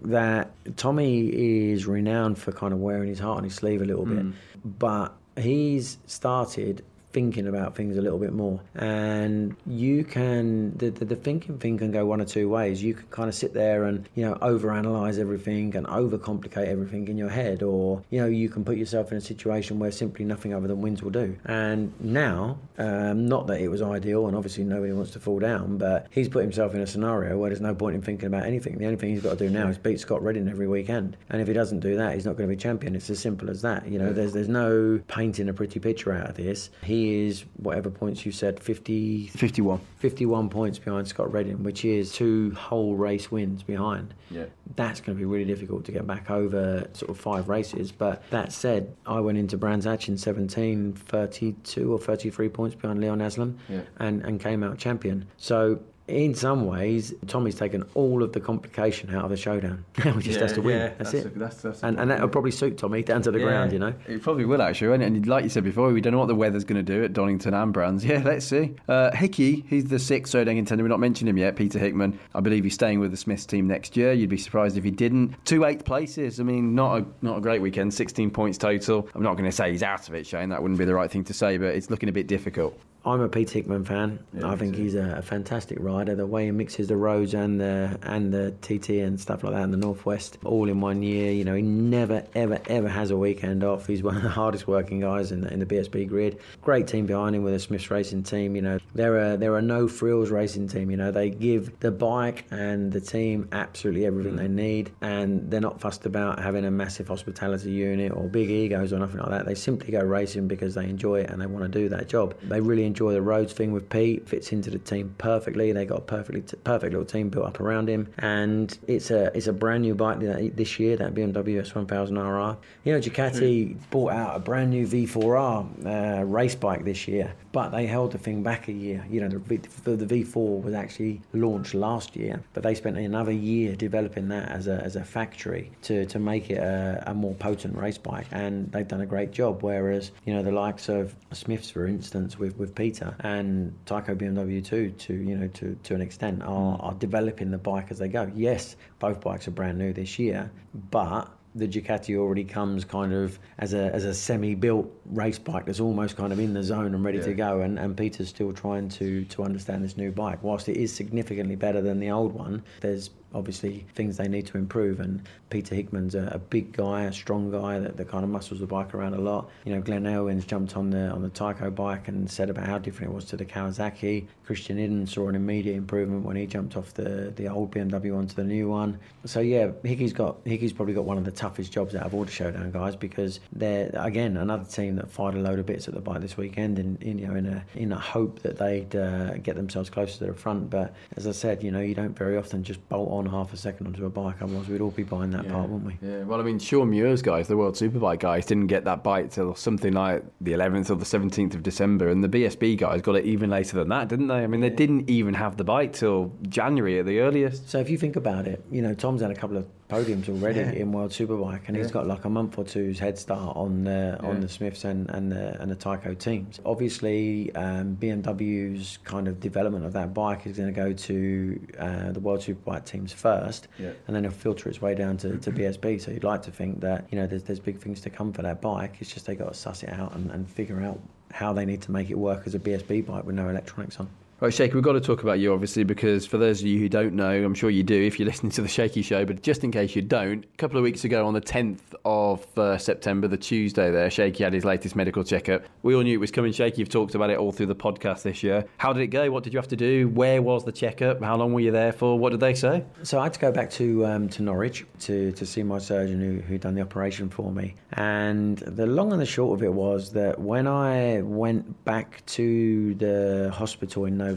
that Tommy is renowned for kind of wearing his heart on his sleeve a little bit. Mm. But he's started thinking about things a little bit more. And you can, the, the, the, thinking thing can go one or two ways. You can kind of sit there and, you know, overanalyze everything and overcomplicate everything in your head, or, you know, you can put yourself in a situation where simply nothing other than wins will do. And now, um, not that it was ideal, and obviously nobody wants to fall down, but he's put himself in a scenario where there's no point in thinking about anything. The only thing he's got to do now is beat Scott Redding every weekend. And if he doesn't do that, he's not going to be champion. It's as simple as that. You know, there's, there's no painting a pretty picture out of this. He he is whatever points you said 50 51 51 points behind Scott Redding which is two whole race wins behind Yeah. that's going to be really difficult to get back over sort of five races but that said I went into Brands Hatch in 17 32 or 33 points behind Leon Haslam Yeah. and, and came out champion so in some ways, Tommy's taken all of the complication out of the showdown. Now <laughs> he just has to win. that's, it. a- that's- that's and and that'll probably suit Tommy down to the ground, you know. It probably will actually? And like you said before, we don't know what the weather's going to do at Donington and Brands. <laughs> Yeah, let's see. Uh, Hickey, he's the sixth showdown contender. We've not mentioned him yet. Peter Hickman. I believe he's staying with the Smiths team next year. You'd be surprised if he didn't. Two eighth places. I mean, not a not a great weekend. 16 points total. I'm not going to say he's out of it, Shane. That wouldn't be the right thing to say, but it's looking a bit difficult. I'm a Pete Hickman fan. Yeah, I think too. he's a, a fantastic rider. The way he mixes the roads and the and the TT and stuff like that in the northwest all in one year. You know, he never ever ever has a weekend off. He's one of the <laughs> hardest working guys in the, in the BSB grid. Great team behind him with a Smiths Racing team. You know, they're a they're a no frills racing team. You know, they give the bike and the team absolutely everything they mm. need, and they're not fussed about having a massive hospitality unit or big egos or nothing like that. They simply go racing because they enjoy it and they want to do that job. They really enjoy the roads thing with Pete. Fits into the team perfectly. They got a perfectly perfect little team built up around him, and it's a it's a brand new bike that- this year. That BMW S1000 RR. You know, Ducati bought out a brand new V4R uh, race bike this year, but they held the thing back a year. You know, the, the V4 was actually launched last year, but they spent another year developing that as a, as a factory to, to make it a, a more potent race bike, and they've done a great job. Whereas, you know, the likes of Smiths, for instance, with, with Peter and Tyco BMW too, to you know, to, to an extent, are, are developing the bike as they go. Yes, both bikes are brand new this year, but the Ducati already comes kind of as a as a semi-built race bike that's almost kind of in the zone and ready to go. And, and Peter's still trying to to understand this new bike. Whilst it is significantly better than the old one, there's obviously things they need to improve. And Peter Hickman's a, a big guy, a strong guy that, that kind of muscles the bike around a lot. You know, Glenn Irwin's jumped on the on the Tyco bike and said about how different it was to the Kawasaki. Christian Iddon saw an immediate improvement when he jumped off the, the old BMW onto the new one. So yeah, Hickey's got Hickey's probably got one of the toughest jobs out of all the showdown guys because they're again another team that fired a load of bits at the bike this weekend in, you know in a in a hope that they'd uh, get themselves closer to the front. But as I said, you know you don't very often just bolt on half a second onto a bike, otherwise we'd all be buying that part, wouldn't we? Yeah, well, I mean, Shaun Muir's guys, the World Superbike guys, didn't get that bike till something like the 11th or the 17th of December, and the BSB guys got it even later than that, didn't they? I mean, they didn't even have the bike till January at the earliest. So if you think about it, you know Tom's had a couple of podiums already in World Superbike, and he's got like a month or two's head start on the on the Smiths and, and the and the Tyco teams. Obviously, um, BMW's kind of development of that bike is going to go to uh, the World Superbike teams first, Yeah. and then it'll filter its way down to, to BSB. So you'd like to think that you know there's there's big things to come for that bike. It's just they got to suss it out and, and figure out how they need to make it work as a BSB bike with no electronics on. Right, Shaky, we've got to talk about you, obviously, because for those of you who don't know, I'm sure you do if you're <laughs> listening to the Shaky Show, but just in case you don't, a couple of weeks ago on the 10th of uh, September, the Tuesday there, Shaky had his latest medical checkup. We all knew it was coming, Shaky. You've talked about it all through the podcast this year. How did it go? What did you have to do? Where was the checkup? How long were you there for? What did they say? So I had to go back to um, to Norwich to, to see my surgeon who who done the operation for me. And the long and the short of it was that when I went back to the hospital in November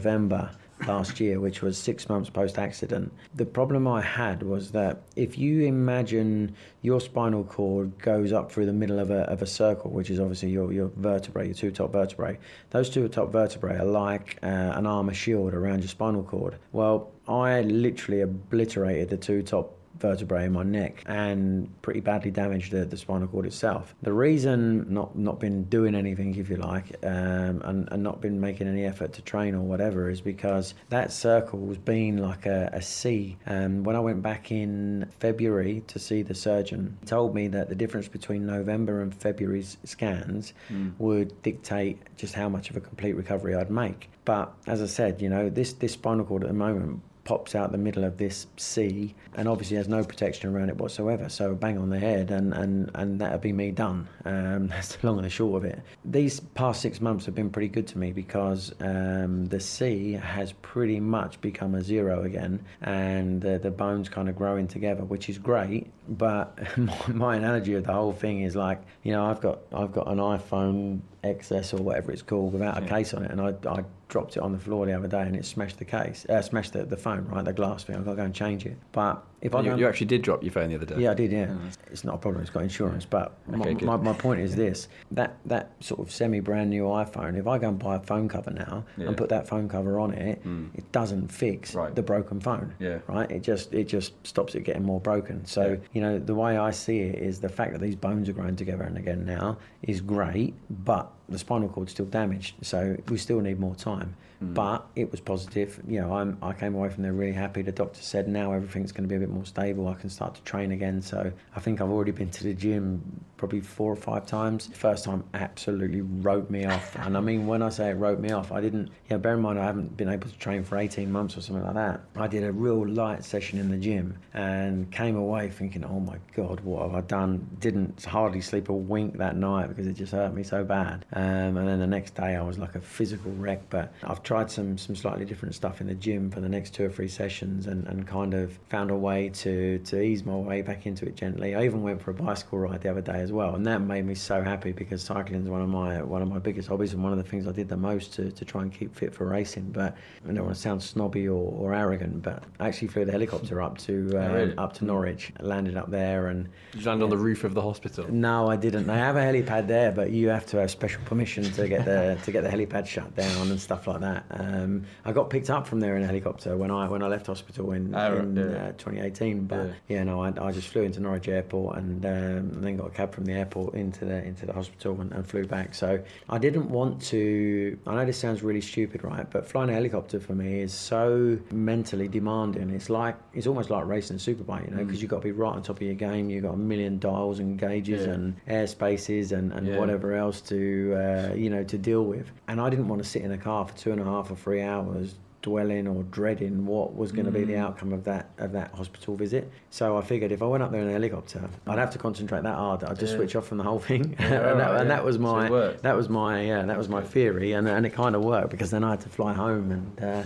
last year, which was six months post accident, the problem I had was that if you imagine your spinal cord goes up through the middle of a, of a circle, which is obviously your, your vertebrae, your two top vertebrae, those two top vertebrae are like uh, an armor shield around your spinal cord. Well, I literally obliterated the two top vertebrae in my neck and pretty badly damaged the, the spinal cord itself. The reason not not been doing anything, if you like, um, and, and not been making any effort to train or whatever is because that circle was being like a, a C. Um, when I went back in February to see the surgeon, he told me that the difference between November and February's scans would dictate just how much of a complete recovery I'd make. But as I said, you know, this, this spinal cord at the moment pops out the middle of this C and obviously has no protection around it whatsoever. So bang on the head, and, and, and that'll be me done. Um, <laughs> that's the long and the short of it. These past six months have been pretty good to me because um, the C has pretty much become a zero again, and the, the bones kind of growing together, which is great. But <laughs> my, my analogy of the whole thing is like, you know, I've got I've got an iPhone XS or whatever it's called without a case on it, and I, I dropped it on the floor the other day and it smashed the case, uh, smashed the, the phone, right, the glass thing. I've got to go and change it. But if I You, you actually did drop your phone the other day. yeah, I did. Yeah, mm. it's not a problem. It's got insurance. Mm. But my, Okay, good. my, my point is this: that that sort of semi brand new iPhone. If I go and buy a phone cover now Yeah. and put that phone cover on it, mm. it doesn't fix Right. the broken phone. Yeah. Right. It just it just stops it getting more broken. So Yeah. you know the way I see it is the fact that these bones are growing together and again now is great, but the spinal cord's still damaged. So we still need more time. Hmm. But it was positive. You know, I'm, I came away from there really happy. The doctor said now everything's going to be a bit more stable. I can start to train again. So I think I've already been to the gym probably four or five times. First time absolutely wrote me off. And I mean, when I say it wrote me off, I didn't, yeah, bear in mind I haven't been able to train for 18 months or something like that. I did a real light session in the gym and came away thinking, oh my God, what have I done? Didn't hardly sleep a wink that night because it just hurt me so bad. Um, and then the next day I was like a physical wreck. But I've tried some, some slightly different stuff in the gym for the next two or three sessions and, and kind of found a way to, to ease my way back into it gently. I even went for a bicycle ride the other day as well. And that made me so happy because cycling is one of my one of my biggest hobbies and one of the things I did the most to, to try and keep fit for racing. But I don't want to sound snobby or, or arrogant, but I actually flew the helicopter up to uh, Oh, really? up to Norwich, landed up there and Did you land on the roof of the hospital? no, I didn't. They have a helipad there, but you have to have special permission to get the to get the helipad shut down and stuff like that. Um, I got picked up from there in a helicopter when I when I left hospital in, Ah, in yeah. uh, 2018. But Yeah. yeah, no, I, I just flew into Norwich Airport and um, then got a cab from the airport into the into the hospital and, and flew back. So I didn't want to. I know this sounds really stupid, right? But flying a helicopter for me is so mentally demanding. It's like it's almost like racing a superbike, you know, Mm. because you've got to be right on top of your game. You've got a million dials and gauges Yeah. and air spaces and, and whatever else to uh, you know to deal with. And I didn't want to sit in a car for two and a half or three hours dwelling or dreading what was going to be Mm. the outcome of that of that hospital visit. So I figured if I went up there in a helicopter, I'd have to concentrate that hard. I'd just Yeah. switch off from the whole thing, Yeah, <laughs> and, that, right, and yeah. that was my worked. that was my yeah that was my theory, and and it kind of worked because then I had to fly home and uh,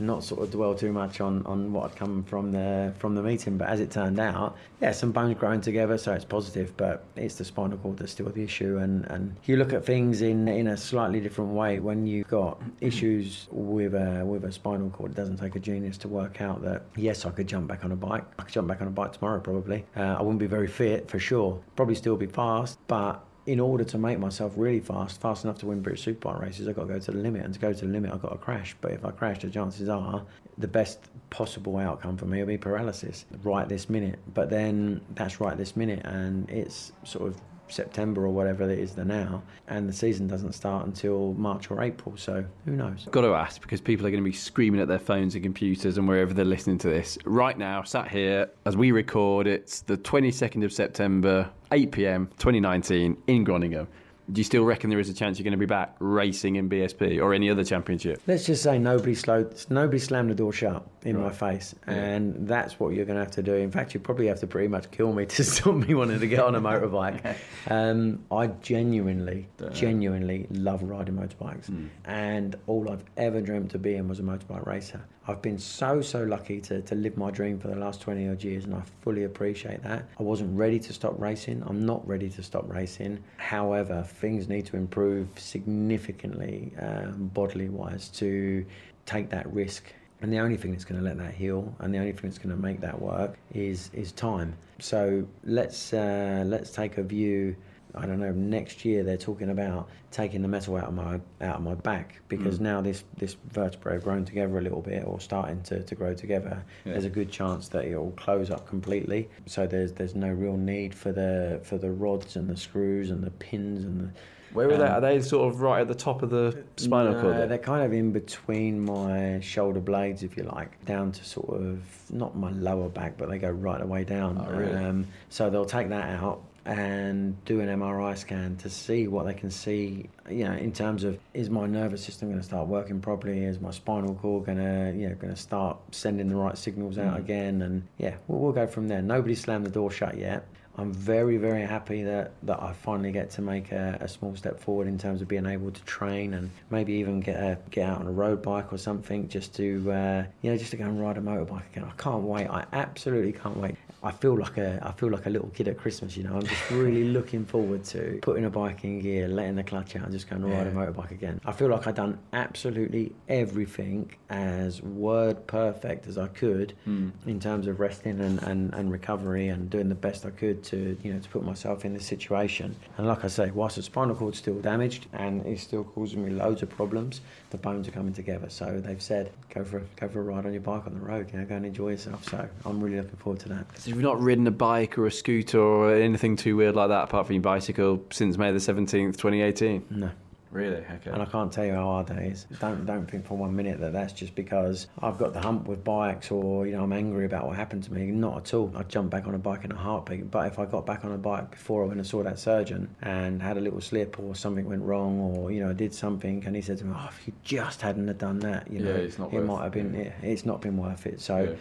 not sort of dwell too much on, on what had come from the from the meeting. But as it turned out, yeah, some bones growing together, so it's positive. But it's the spinal cord that's still the issue, and, and you look at things in in a slightly different way when you've got issues with a with a spinal cord. It doesn't take a genius to work out that yes, I could jump back on a bike. I could jump back on a bike tomorrow probably. Uh, I wouldn't be very fit for sure. Probably still be fast, but in order to make myself really fast, fast enough to win British Superbike races, I've got to go to the limit. And to go to the limit, I've got to crash. But if I crash, the chances are the best possible outcome for me will be paralysis right this minute. But then that's right this minute, and it's sort of September or whatever it is the now, and the season doesn't start until March or April. So who knows? Got to ask because people are going to be screaming at their phones and computers and wherever they're listening to this. Right now, sat here as we record, it's the 22nd of September, 8 pm 2019 in Groningen. Do you still reckon there is a chance you're going to be back racing in BSB or any other championship? Let's just say nobody slowed, nobody slammed the door shut in my Right. face, Yeah. and that's what you're going to have to do. In fact, you probably have to pretty much kill me <laughs> to stop me wanting to get on a motorbike. <laughs> um, I genuinely, genuinely love riding motorbikes, and all I've ever dreamt of being was a motorbike racer. I've been so so lucky to, to live my dream for the last 20 odd years, and I fully appreciate that. I wasn't ready to stop racing. I'm not ready to stop racing. However, things need to improve significantly, um, bodily wise, to take that risk. And the only thing that's going to let that heal, and the only thing that's going to make that work, is is time. So let's uh, let's take a view. I don't know. Next year they're talking about taking the metal out of my out of my back because now this this vertebrae have grown together a little bit or starting to, to grow together. Yeah. There's a good chance that it will close up completely. So there's there's no real need for the for the rods and the screws and the pins and the Where are they? Um, Are they sort of right at the top of the spinal no, cord? then? They're kind of in between my shoulder blades, if you like, down to sort of not my lower back, but they go right the way down. Oh, really? um, so they'll take that out. and do an MRI scan to see what they can see. You know, in terms of is my nervous system going to start working properly? Is my spinal cord going to you know going to start sending the right signals out mm. again? And yeah, we'll, we'll go from there. Nobody slammed the door shut yet. I'm very, very happy that, that I finally get to make a, a, small step forward in terms of being able to train and maybe even get a, get out on a road bike or something just to uh, you know just to go and ride a motorbike again. I can't wait. I absolutely can't wait. I feel like a I feel like a little kid at Christmas. You know, I'm just <laughs> really looking forward to putting a bike in gear, letting the clutch out, and just going to ride yeah. a motorbike again. I feel like I've done absolutely everything as word perfect as I could mm. in terms of resting and, and, and recovery and doing the best I could to you know to put myself in this situation. And like I say, whilst the spinal cord's still damaged and it's still causing me loads of problems, the bones are coming together. So they've said go for go for a ride on your bike on the road. You know, go and enjoy yourself. So I'm really looking forward to that So you've not ridden a bike or a scooter or anything too weird like that apart from your bicycle since May the 17th, 2018? No. Really? Okay. And I can't tell you how hard that is. Don't don't think for one minute that that's just because I've got the hump with bikes or you know I'm angry about what happened to me. Not at all. I'd jump back on a bike in a heartbeat. But if I got back on a bike before I went and saw that surgeon and had a little slip or something went wrong or you know I did something and he said to me, "Oh, if you just hadn't have done that, you know, yeah, it's not it might have been. It, it's not been worth it." So. Yeah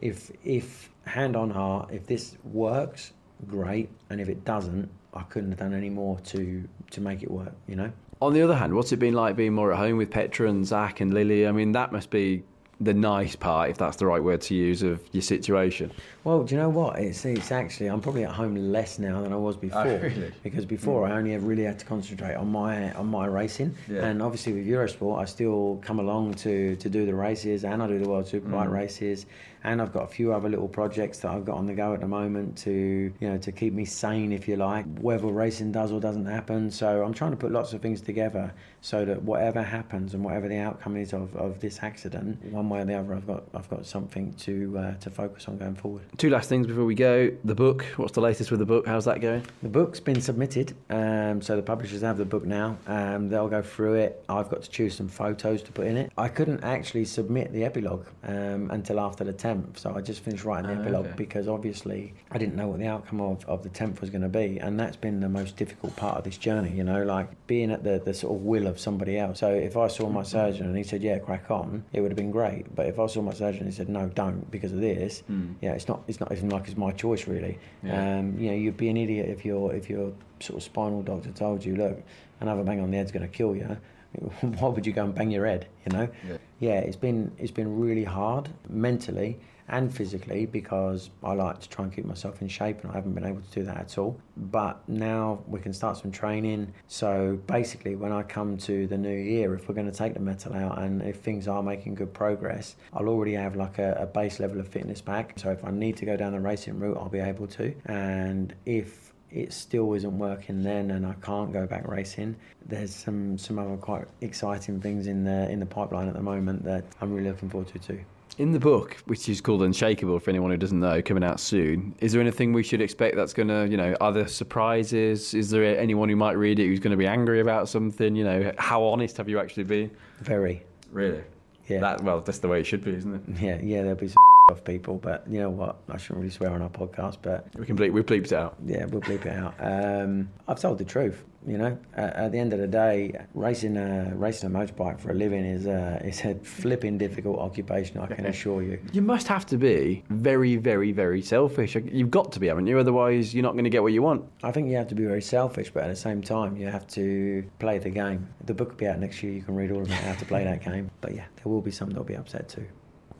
if if hand on heart, if this works, great, and if it doesn't, I couldn't have done any more to to make it work. You know. On the other hand, what's it been like being more at home with Petra and Zach and Lily? I mean, that must be the nice part, if that's the right word to use, of your situation? Well, do you know what? It's, it's actually, I'm probably at home less now than I was before. Oh, really? Because before mm. I only really had to concentrate on my on my racing. Yeah. And obviously with Eurosport, I still come along to, to do the races and I do the World Superbike mm. races. And I've got a few other little projects that I've got on the go at the moment to, you know, to keep me sane, if you like, whether racing does or doesn't happen. So I'm trying to put lots of things together so that whatever happens and whatever the outcome is of, of this accident, one way or the other, I've got I've got something to uh, to focus on going forward. Two last things before we go. The book. What's the latest with the book? How's that going? The book's been submitted, um, so the publishers have the book now. Um, they'll go through it. I've got to choose some photos to put in it. I couldn't actually submit the epilogue um, until after the 10th, so I just finished writing the oh, epilogue okay. because obviously I didn't know what the outcome of, of the 10th was going to be, and that's been the most difficult part of this journey. You know, like being at the, the sort of will of somebody else. So if I saw my surgeon and he said, "Yeah, crack on," it would have been great. But if I saw my surgeon and he said, "No, don't," because of this, mm. yeah, it's not it's not even like it's my choice really. Yeah. Um, you know, you'd be an idiot if your if your sort of spinal doctor told you, "Look, another bang on the head's going to kill you." <laughs> Why would you go and bang your head? You know? Yeah. yeah, it's been it's been really hard mentally and physically because I like to try and keep myself in shape and I haven't been able to do that at all. But now we can start some training. So basically, when I come to the new year, if we're going to take the metal out and if things are making good progress, I'll already have like a, a base level of fitness back. So if I need to go down the racing route, I'll be able to. And if it still isn't working then and I can't go back racing. There's some some other quite exciting things in the in the pipeline at the moment that I'm really looking forward to too. In the book, which is called Unshakable, for anyone who doesn't know, coming out soon, is there anything we should expect that's going to, you know, other surprises? Is there anyone who might read it who's going to be angry about something? You know, how honest have you actually been? Very. Really? Yeah. That, well, that's the way it should be, isn't it? Yeah, yeah, there'll be some off people, but you know what? I shouldn't really swear on our podcast, but we can bleep, we bleeped it out. Yeah, we'll bleep it out. Um, I've told the truth. You know, at, at, the end of the day, racing a racing a motorbike for a living is a is a flipping difficult occupation. I can assure you. You must have to be very, very, very selfish. You've got to be, haven't you? Otherwise, you're not going to get what you want. I think you have to be very selfish, but at the same time, you have to play the game. The book will be out next year. You can read all about how to play that <laughs> game. But yeah, there will be some that'll be upset too.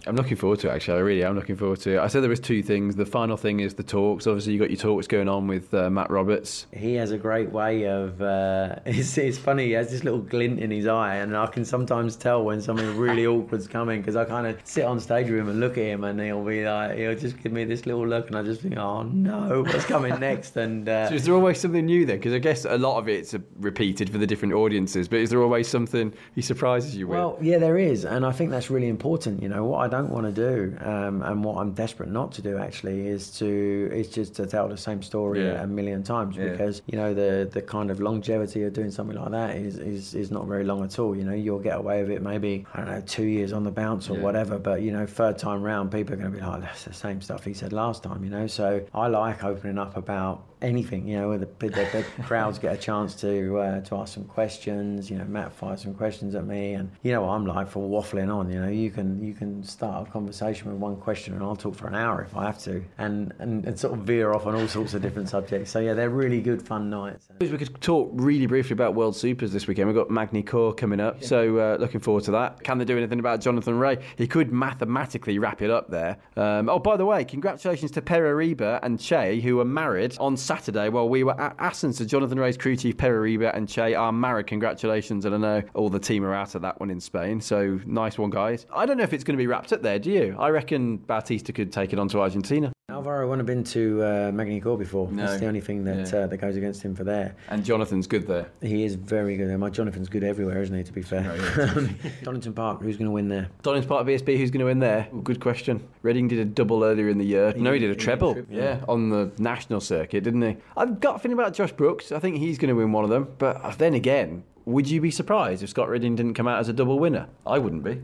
I'm looking forward to it, actually. I really am looking forward to it. I said there was two things. The final thing is the talks. Obviously, you got your talks going on with uh, Matt Roberts. He has a great way of. Uh, <laughs> it's, it's funny. He has this little glint in his eye, and I can sometimes tell when something really <laughs> awkward's coming because I kind of sit on stage with him and look at him, and he'll be like, he'll just give me this little look, and I just think, oh no, what's coming <laughs> next? And uh, so is there always something new then? Because I guess a lot of it's repeated for the different audiences, but is there always something he surprises you with? Well, yeah, there is, and I think that's really important. You know, what I don't want to do, um, and what I'm desperate not to do actually, is to is just to tell the same story yeah. a million times yeah. because you know the the kind of longevity of doing something like that is, is is not very long at all. You know, you'll get away with it maybe I don't know two years on the bounce or yeah. whatever, but you know, third time round, people are going to be like, that's the same stuff he said last time. You know, so I like opening up about anything. You know, where the, the, the crowds get a chance to uh, to ask some questions. You know, Matt fires some questions at me, and you know I'm like for waffling on. You know, you can you can start a conversation with one question, and I'll talk for an hour if I have to, and and, and sort of veer off on all sorts of different subjects. So yeah, they're really good fun nights. We could talk really briefly about World Supers this weekend. We've got Magny-Cours coming up, so uh, looking forward to that. Can they do anything about Jonathan Rea? He could mathematically wrap it up there. Um, oh, by the way, congratulations to Pere Riba and Che, who are married on Saturday while we were at Assen. So Jonathan Rea's crew chief Pere Riba and Che are married. Congratulations, and I know all the team are out of that one in Spain. So nice one, guys. I don't know if it's going to be wrapped up there. Do you? I reckon Bautista could take it on to Argentina. Alvaro wouldn't have been to uh, Magny-Cours before. No. That's the only thing that Yeah. uh, that goes against him for there. And Jonathan's good there. He is very good. there. My Jonathan's good everywhere, isn't he? To be fair. <laughs> Donington Park. Who's going to win there? Donington Park BSB. Who's going to win there? Good question. Redding did a double earlier in the year. No, he did a did a treble. triple. Yeah, on the national circuit, didn't he? I've got a feeling about Josh Brookes. I think he's going to win one of them. But then again, would you be surprised if Scott Redding didn't come out as a double winner? I wouldn't be.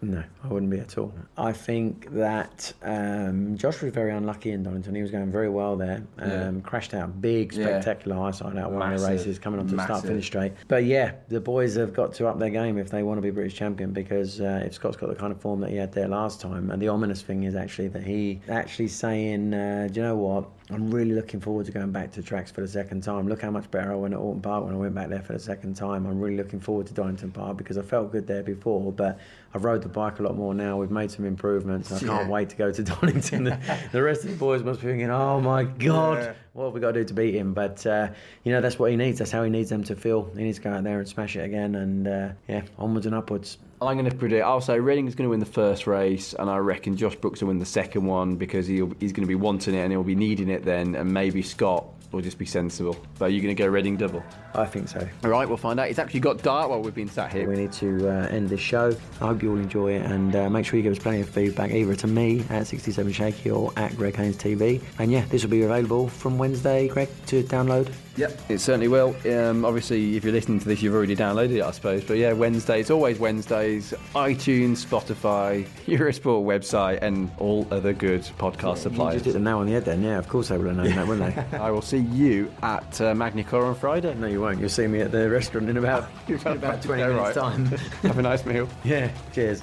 No, I wouldn't be at all. I think that um, Josh was very unlucky in Donington. He was going very well there. Um, Yeah. Crashed out big, Yeah. spectacular highside out one of the races, coming on to the start finish straight. But yeah, the boys have got to up their game if they want to be British champion because uh, if Scott's got the kind of form that he had there last time, and the ominous thing is actually that he actually saying, uh, do you know what? I'm really looking forward to going back to tracks for the second time. Look how much better I went at Oulton Park when I went back there for the second time. I'm really looking forward to Donington Park because I felt good there before, but I've rode the bike a lot more now. We've made some improvements. I can't Yeah. wait to go to <laughs> Donington. the, <laughs> the rest of the boys must be thinking, oh my God, Yeah. What have we got to do to beat him? But, uh, you know, that's what he needs. That's how he needs them to feel. He needs to go out there and smash it again and, uh, yeah, onwards and upwards. I'm going to predict. I'll say Redding's going to win the first race, and I reckon Josh Brookes will win the second one because he's going to be wanting it and he'll be needing it then, and maybe Scott will just be sensible. But you're going to go Redding double. I think so. All right, we'll find out. It's actually got dark while we've been sat here. We need to uh, end this show. I hope you all enjoy it and uh, make sure you give us plenty of feedback either to me at 67 Shaky or at Greg Haynes TV. And yeah, this will be available from Wednesday, Greg, to download. Yep, it certainly will. Um, obviously, if you're listening to this, you've already downloaded it, I suppose. But yeah, Wednesday. It's always Wednesdays. iTunes, Spotify, <laughs> Eurosport website, and all other good podcast You suppliers. just hit the nail on the head then, yeah, of course they would have known that, wouldn't they? <laughs> I will see you at uh, Magny-Cours on Friday. No, you won't. You'll see me at the restaurant in about, <laughs> in about 20 minutes' right. time. Have a nice meal. yeah, cheers.